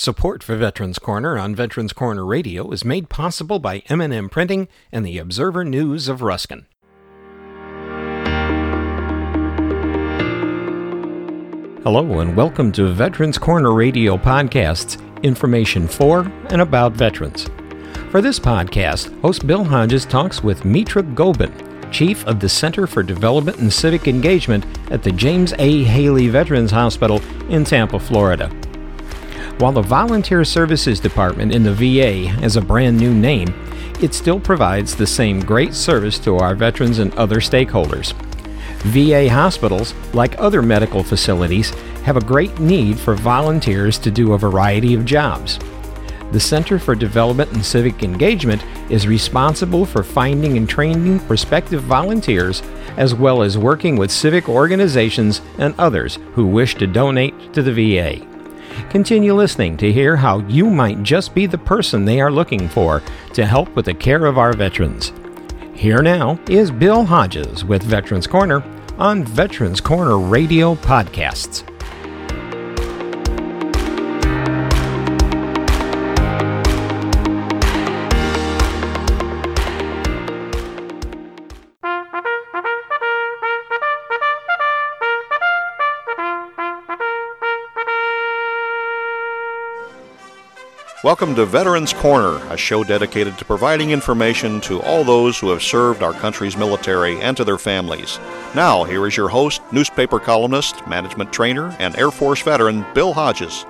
Support for Veterans Corner on Veterans Corner Radio is made possible by M&M Printing and the Observer News of Ruskin. Hello and welcome to Veterans Corner Radio Podcast's information for and about veterans. For this podcast, host Bill Hodges talks with Mitra Gobin, Chief of the Center for Development and Civic Engagement at the James A. Haley Veterans Hospital in Tampa, Florida. While the Volunteer Services Department in the VA has a brand new name, it still provides the same great service to our veterans and other stakeholders. VA hospitals, like other medical facilities, have a great need for volunteers to do a variety of jobs. The Center for Development and Civic Engagement is responsible for finding and training prospective volunteers, as well as working with civic organizations and others who wish to donate to the VA. Continue listening to hear how you might just be the person they are looking for to help with the care of our veterans. Here now is Bill Hodges with Veterans Corner on Veterans Corner Radio Podcasts. Welcome to Veterans Corner, a show dedicated to providing information to all those who have served our country's military and to their families. Now, here is your host, newspaper columnist, management trainer, and Air Force veteran, Bill Hodges.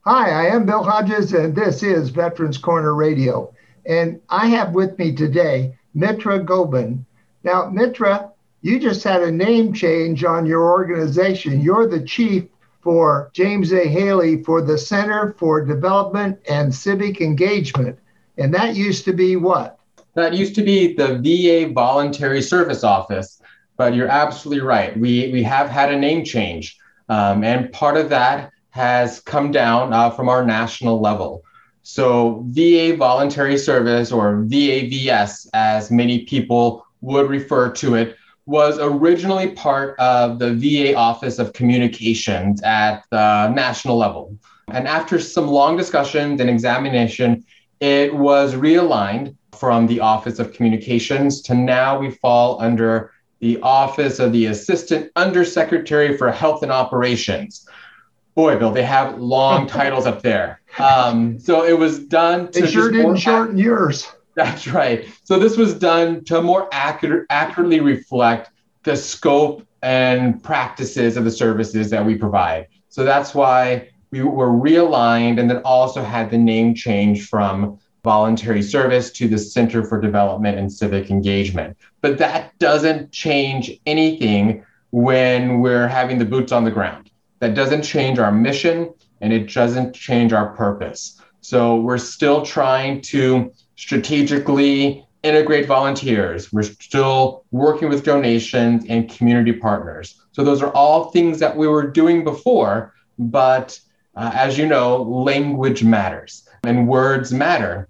Hi, I am Bill Hodges, and this is Veterans Corner Radio. And I have with me today Mitra Gobin. Now, Mitra, you just had a name change on your organization. You're the chief for James A. Haley for the Center for Development and Civic Engagement. And that used to be what? That used to be the VA Voluntary Service Office. But you're absolutely right. We, we have had a name change. Um, and part of that has come down uh, from our national level. So, VA Voluntary Service, or VAVS, as many people would refer to it, was originally part of the VA Office of Communications at the national level. And after some long discussions and examination, it was realigned from the Office of Communications to now we fall under the Office of the Assistant Undersecretary for Health and Operations. Boy, Bill, they have long titles up there. Um, so it was done to. They sure didn't shorten yours. That's right. So this was done to more accurate, accurately reflect the scope and practices of the services that we provide. So that's why we were realigned and then also had the name change from voluntary service to the Center for Development and Civic Engagement. But that doesn't change anything when we're having the boots on the ground. That doesn't change our mission and it doesn't change our purpose. So we're still trying to strategically integrate volunteers. We're still working with donations and community partners. So those are all things that we were doing before, but uh, as you know, language matters and words matter.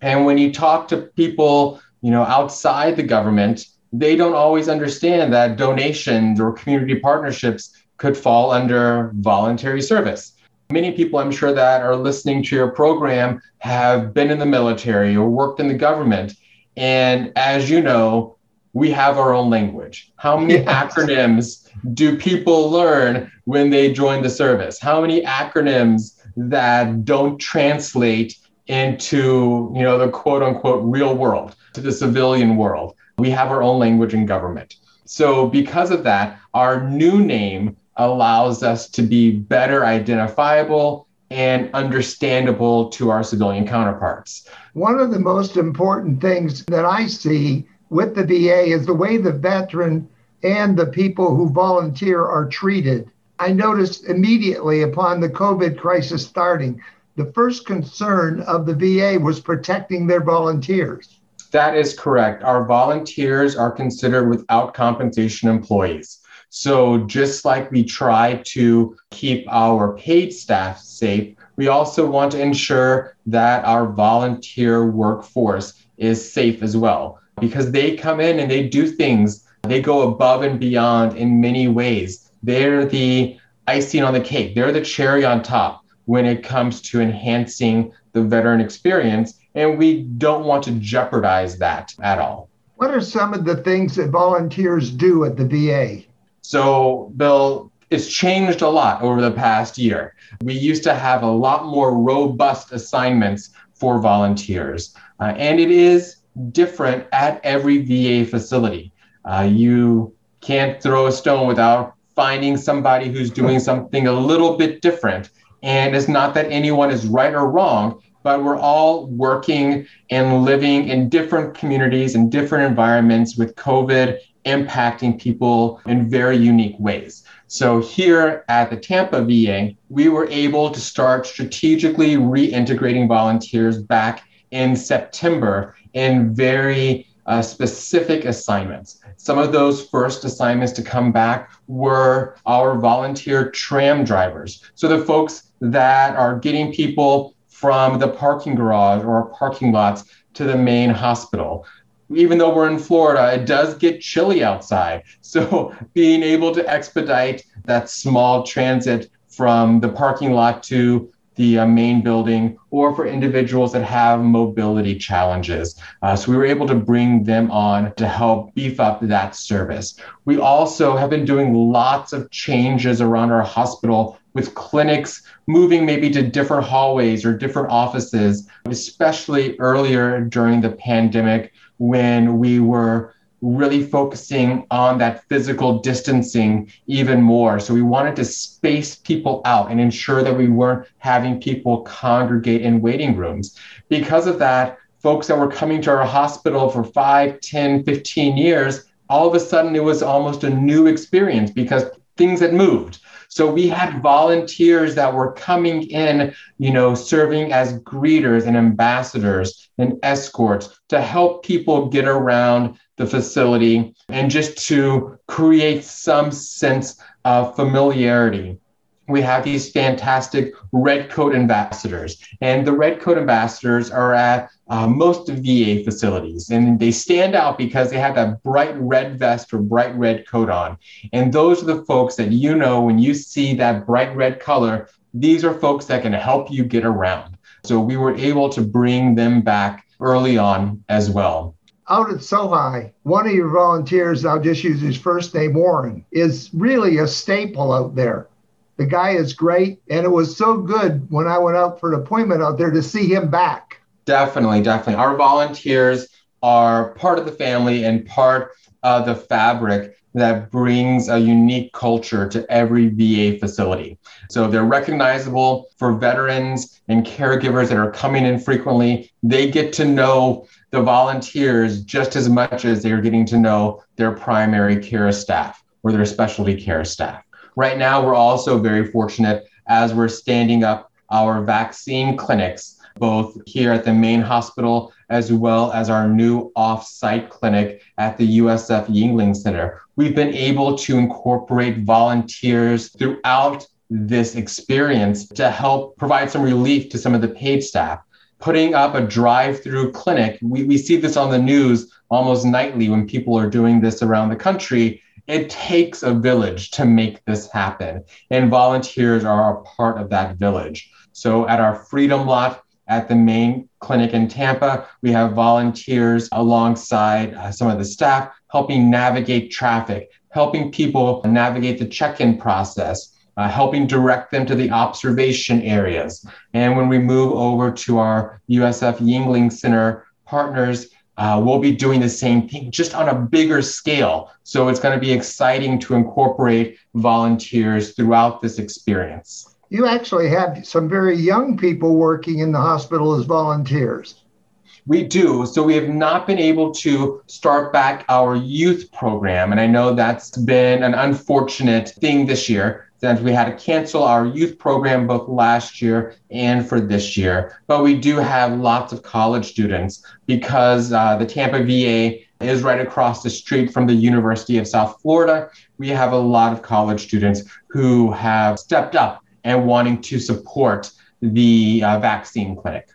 And when you talk to people, you know, outside the government, they don't always understand that donations or community partnerships could fall under voluntary service. Many people, I'm sure, that are listening to your program have been in the military or worked in the government. And as you know, we have our own language. How many yes. acronyms do people learn when they join the service? How many acronyms that don't translate into, you know, the quote unquote real world, to the civilian world? We have our own language in government. So because of that, our new name allows us to be better identifiable and understandable to our civilian counterparts. One of the most important things that I see with the VA is the way the veteran and the people who volunteer are treated. I noticed immediately upon the COVID crisis starting, the first concern of the VA was protecting their volunteers. That is correct. Our volunteers are considered without compensation employees. So, just like we try to keep our paid staff safe, we also want to ensure that our volunteer workforce is safe as well because they come in and they do things, they go above and beyond in many ways. They're the icing on the cake, they're the cherry on top. when it comes to enhancing the veteran experience. And we don't want to jeopardize that at all. What are some of the things that volunteers do at the VA? So, Bill, it's changed a lot over the past year. We used to have a lot more robust assignments for volunteers, uh, and it is different at every VA facility. Uh, you can't throw a stone without finding somebody who's doing something a little bit different. And it's not that anyone is right or wrong, but we're all working and living in different communities and different environments with COVID impacting people in very unique ways. So, here at the Tampa VA, we were able to start strategically reintegrating volunteers back in September in very uh, specific assignments. Some of those first assignments to come back were our volunteer tram drivers. So, the folks that are getting people from the parking garage or parking lots to the main hospital even though we're in Florida, it does get chilly outside. So being able to expedite that small transit from the parking lot to the uh, main building or for individuals that have mobility challenges. Uh, so we were able to bring them on to help beef up that service. We also have been doing lots of changes around our hospital with clinics moving maybe to different hallways or different offices, especially earlier during the pandemic when we were really focusing on that physical distancing even more. So we wanted to space people out and ensure that we weren't having people congregate in waiting rooms. Because of that, folks that were coming to our hospital for 5, 10, 15 years, all of a sudden it was almost a new experience because things had moved. So we had volunteers that were coming in, you know, serving as greeters and ambassadors and escorts to help people get around the facility and just to create some sense of familiarity we have these fantastic red coat ambassadors. And the red coat ambassadors are at uh, most va facilities. And they stand out because they have that bright red vest or bright red coat on. And those are the folks that you know when you see that bright red color these are folks that can help you get around. So we were able to bring them back early on as well. Out at SoHi, one of your volunteers, I'll just use his first name, Warren, is really a staple out there. The guy is great. And it was so good when I went out for an appointment out there to see him back. Definitely, definitely. Our volunteers are part of the family and part of the fabric that brings a unique culture to every VA facility. So they're recognizable for veterans and caregivers that are coming in frequently. They get to know the volunteers just as much as they're getting to know their primary care staff or their specialty care staff. Right now, we're also very fortunate as we're standing up our vaccine clinics, both here at the main hospital as well as our new off-site clinic at the USF Yuengling Center. We've been able to incorporate volunteers throughout this experience to help provide some relief to some of the paid staff. Putting up a drive through clinic, we, we see this on the news almost nightly when people are doing this around the country it takes a village to make this happen, and volunteers are a part of that village. So at our Freedom Lot at the main clinic in Tampa, we have volunteers alongside uh, some of the staff helping navigate traffic, helping people navigate the check in process. Uh, helping direct them to the observation areas. And when we move over to our USF Yuengling Center partners, uh, we'll be doing the same thing just on a bigger scale. So it's going to be exciting to incorporate volunteers throughout this experience. You actually have some very young people working in the hospital as volunteers. We do. So we have not been able to start back our youth program. And I know that's been an unfortunate thing this year that we had to cancel our youth program both last year and for this year. But we do have lots of college students because uh, the Tampa VA is right across the street from the University of South Florida. We have a lot of college students who have stepped up and wanting to support the uh, vaccine clinic.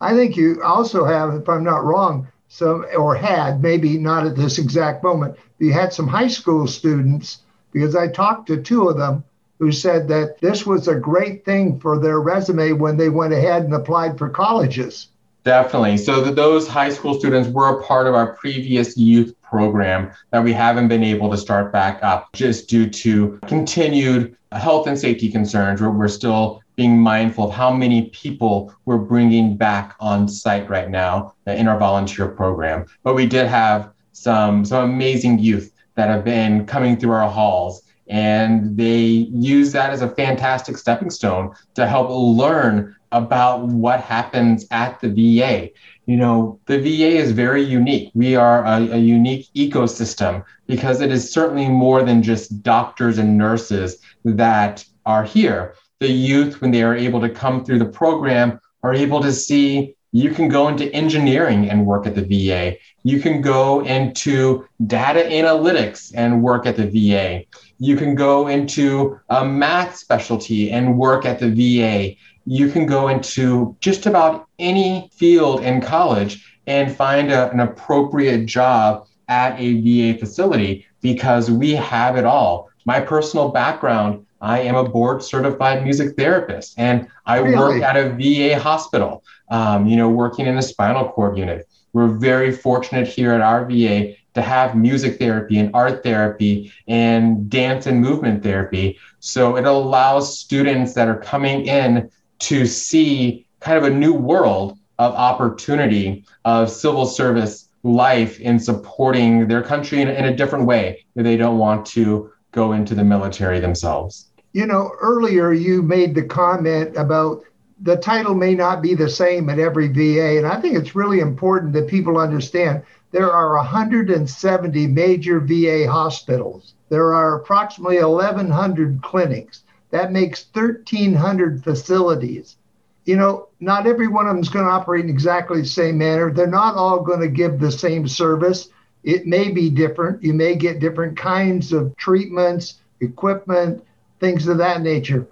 I think you also have, if I'm not wrong, some or had maybe not at this exact moment, you had some high school students because I talked to two of them who said that this was a great thing for their resume when they went ahead and applied for colleges. Definitely. So those high school students were a part of our previous youth program that we haven't been able to start back up just due to continued health and safety concerns. Where we're still being mindful of how many people we're bringing back on site right now uh, in our volunteer program. But we did have some some amazing youth that have been coming through our halls and they use that as a fantastic stepping stone to help learn about what happens at the VA. You know, the VA is very unique. We are a, a, unique ecosystem because it is certainly more than just doctors and nurses that are here. The youth, when they are able to come through the program, are able to see you can go into engineering and work at the VA. You can go into data analytics and work at the VA. You can go into a math specialty and work at the VA. You can go into just about any field in college and find a, an appropriate job at a VA facility because we have it all. My personal background I am a board certified music therapist and I really? work at a VA hospital, um, you know, working in a spinal cord unit. We're very fortunate here at our VA to have music therapy and art therapy and dance and movement therapy. So it allows students that are coming in to see kind of a new world of opportunity of civil service life in supporting their country in, in a different way if they don't want to go into the military themselves. You know, earlier you made the comment about the title may not be the same at every VA. And I think it's really important that people understand there are 170 major VA hospitals. There are approximately 1,100 clinics. That makes 1,300 facilities. You know, not every one of them is going to operate in exactly the same manner. They're not all going to give the same service. It may be different. You may get different kinds of treatments, equipment, things of that nature.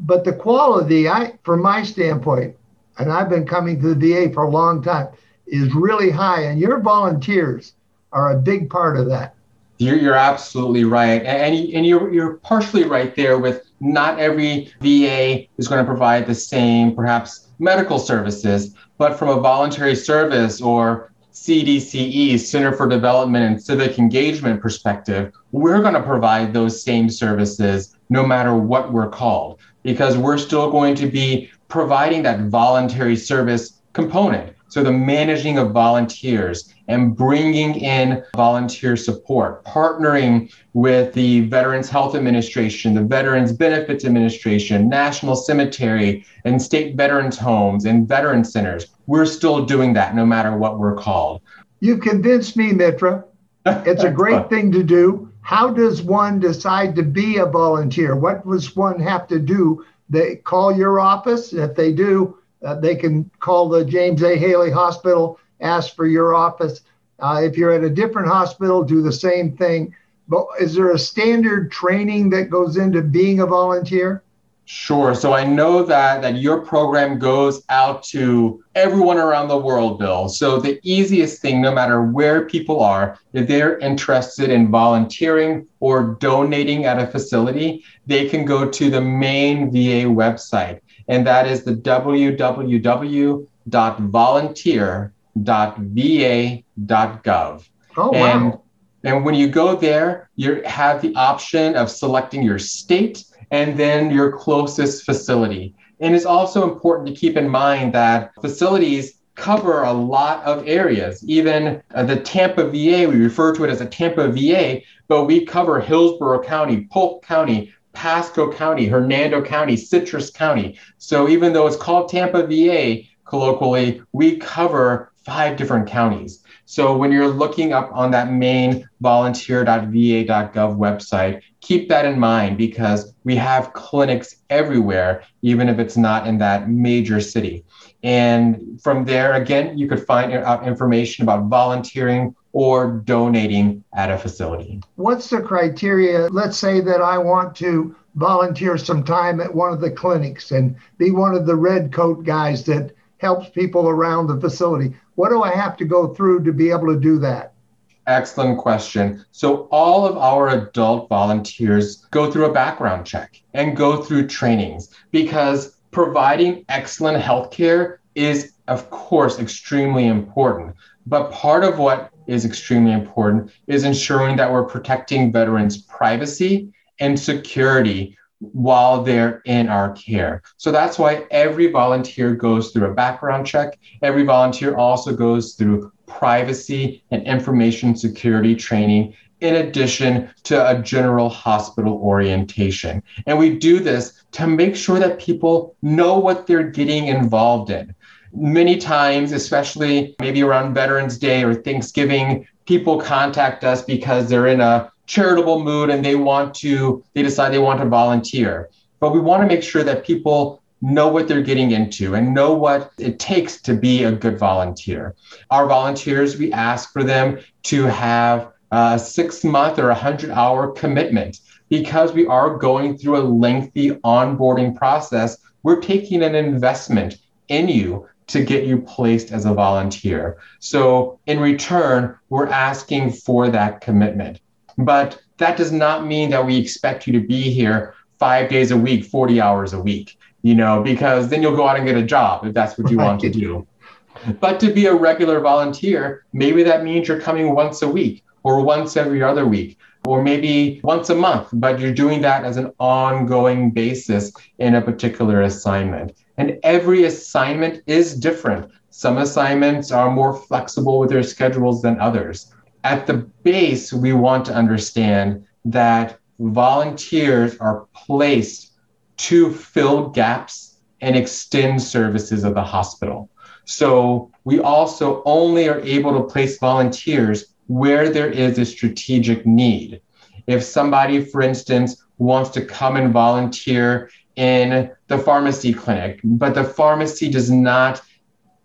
But the quality, I, from my standpoint, and I've been coming to the VA for a long time, is really high. And your volunteers are a big part of that. You're, you're absolutely right. And, and you're, you're partially right there with not every VA is going to provide the same, perhaps, medical services, but from a voluntary service or CDCE, Center for Development and Civic Engagement perspective, we're going to provide those same services no matter what we're called, because we're still going to be providing that voluntary service component. So the managing of volunteers and bringing in volunteer support, partnering with the Veterans Health Administration, the Veterans Benefits Administration, National Cemetery, and state veterans homes and veteran centers. We're still doing that no matter what we're called. You've convinced me, Mitra. It's a great thing to do. How does one decide to be a volunteer? What does one have to do? They call your office. If they do, uh, they can call the James A. Haley Hospital, ask for your office. Uh, if you're at a different hospital, do the same thing. But is there a standard training that goes into being a volunteer? Sure. So I know that that your program goes out to everyone around the world, Bill. So the easiest thing, no matter where people are, if they're interested in volunteering or donating at a facility, they can go to the main VA website and that is the www.volunteer.va.gov. Oh, and, wow. and when you go there, you have the option of selecting your state and then your closest facility. And it's also important to keep in mind that facilities cover a lot of areas. Even uh, the Tampa VA, we refer to it as a Tampa VA, but we cover Hillsborough County, Polk County, Pasco County, Hernando County, Citrus County. So even though it's called Tampa VA colloquially, we cover five different counties. So when you're looking up on that main volunteer.va.gov website, keep that in mind because we have clinics everywhere, even if it's not in that major city. And from there, again, you could find out information about volunteering or donating at a facility. What's the criteria? Let's say that I want to volunteer some time at one of the clinics and be one of the red coat guys that helps people around the facility. What do I have to go through to be able to do that? Excellent question. So, all of our adult volunteers go through a background check and go through trainings because providing excellent healthcare is, of course, extremely important. But part of what is extremely important is ensuring that we're protecting veterans' privacy and security while they're in our care. So that's why every volunteer goes through a background check. Every volunteer also goes through privacy and information security training in addition to a general hospital orientation. And we do this to make sure that people know what they're getting involved in. Many times, especially maybe around Veterans Day or Thanksgiving, people contact us because they're in a charitable mood and they want to, they decide they want to volunteer. But we want to make sure that people know what they're getting into and know what it takes to be a good volunteer. Our volunteers, we ask for them to have a six month or a 100 hour commitment because we are going through a lengthy onboarding process. We're taking an investment in you to get you placed as a volunteer. So, in return, we're asking for that commitment. But that does not mean that we expect you to be here five days a week, 40 hours a week, you know, because then you'll go out and get a job if that's what you right. want to do. But to be a regular volunteer, maybe that means you're coming once a week or once every other week or maybe once a month, but you're doing that as an ongoing basis in a particular assignment. And every assignment is different. Some assignments are more flexible with their schedules than others. At the base, we want to understand that volunteers are placed to fill gaps and extend services of the hospital. So we also only are able to place volunteers where there is a strategic need. If somebody, for instance, wants to come and volunteer in the pharmacy clinic, but the pharmacy does not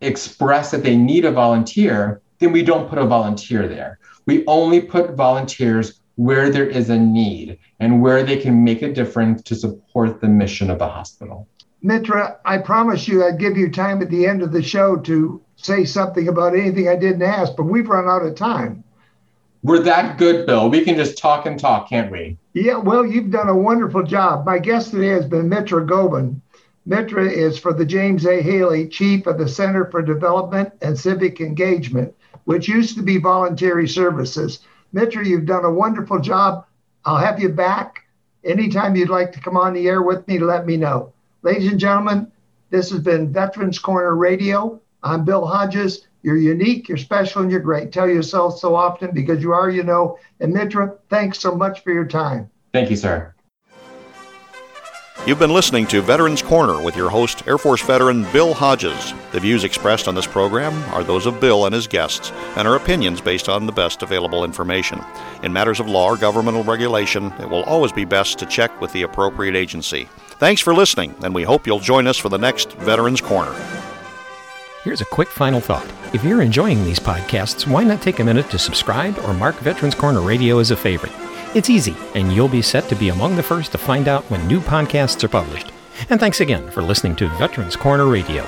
express that they need a volunteer, then we don't put a volunteer there. We only put volunteers where there is a need and where they can make a difference to support the mission of the hospital. Mitra, I promise you I'd give you time at the end of the show to say something about anything I didn't ask, but we've run out of time. We're that good, Bill. We can just talk and talk, can't we? Yeah, well, you've done a wonderful job. My guest today has been Mitra Gobin. Mitra is for the James A. Haley, Chief of the Center for Development and Civic Engagement, which used to be Voluntary Services. Mitra, you've done a wonderful job. I'll have you back. Anytime you'd like to come on the air with me, let me know. Ladies and gentlemen, this has been Veterans Corner Radio. I'm Bill Hodges. You're unique, you're special, and you're great. Tell yourself so often because you are, you know. And Mitra, thanks so much for your time. Thank you, sir. You've been listening to Veterans Corner with your host, Air Force veteran Bill Hodges. The views expressed on this program are those of Bill and his guests and are opinions based on the best available information. In matters of law or governmental regulation, it will always be best to check with the appropriate agency. Thanks for listening, and we hope you'll join us for the next Veterans Corner. Here's a quick final thought. If you're enjoying these podcasts, why not take a minute to subscribe or mark Veterans Corner Radio as a favorite? It's easy, and you'll be set to be among the first to find out when new podcasts are published. And thanks again for listening to Veterans Corner Radio.